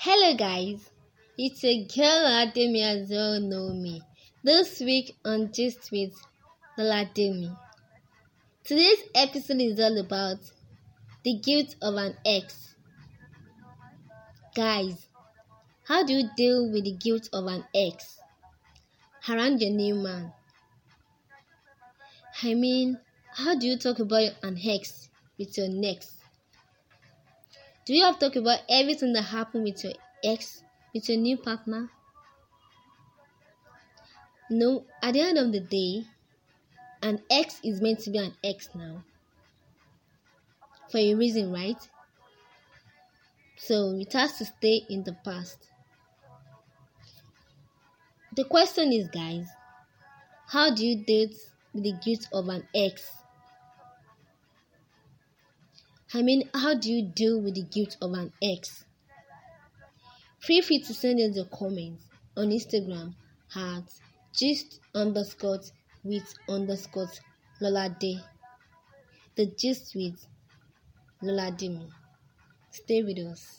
Hello guys, it's a girl Ademi as well know me. This week on Gist with Lolademi. Today's episode is all about the guilt of an ex. Guys, how do you deal with the guilt of an ex around your new man? I mean, how do you talk about an ex with your next? Do you have to talk about everything that happened with your ex, with your new partner? No, at the end of the day, an ex is meant to be an ex now. For a reason, right? So it has to stay in the past. The question is, guys, how do you date with the guilt of an ex? I mean, how do you deal with the guilt of an ex? Feel free to send us your comments on Instagram at gist underscore with underscore Day. The gist with Lolademi. Stay with us.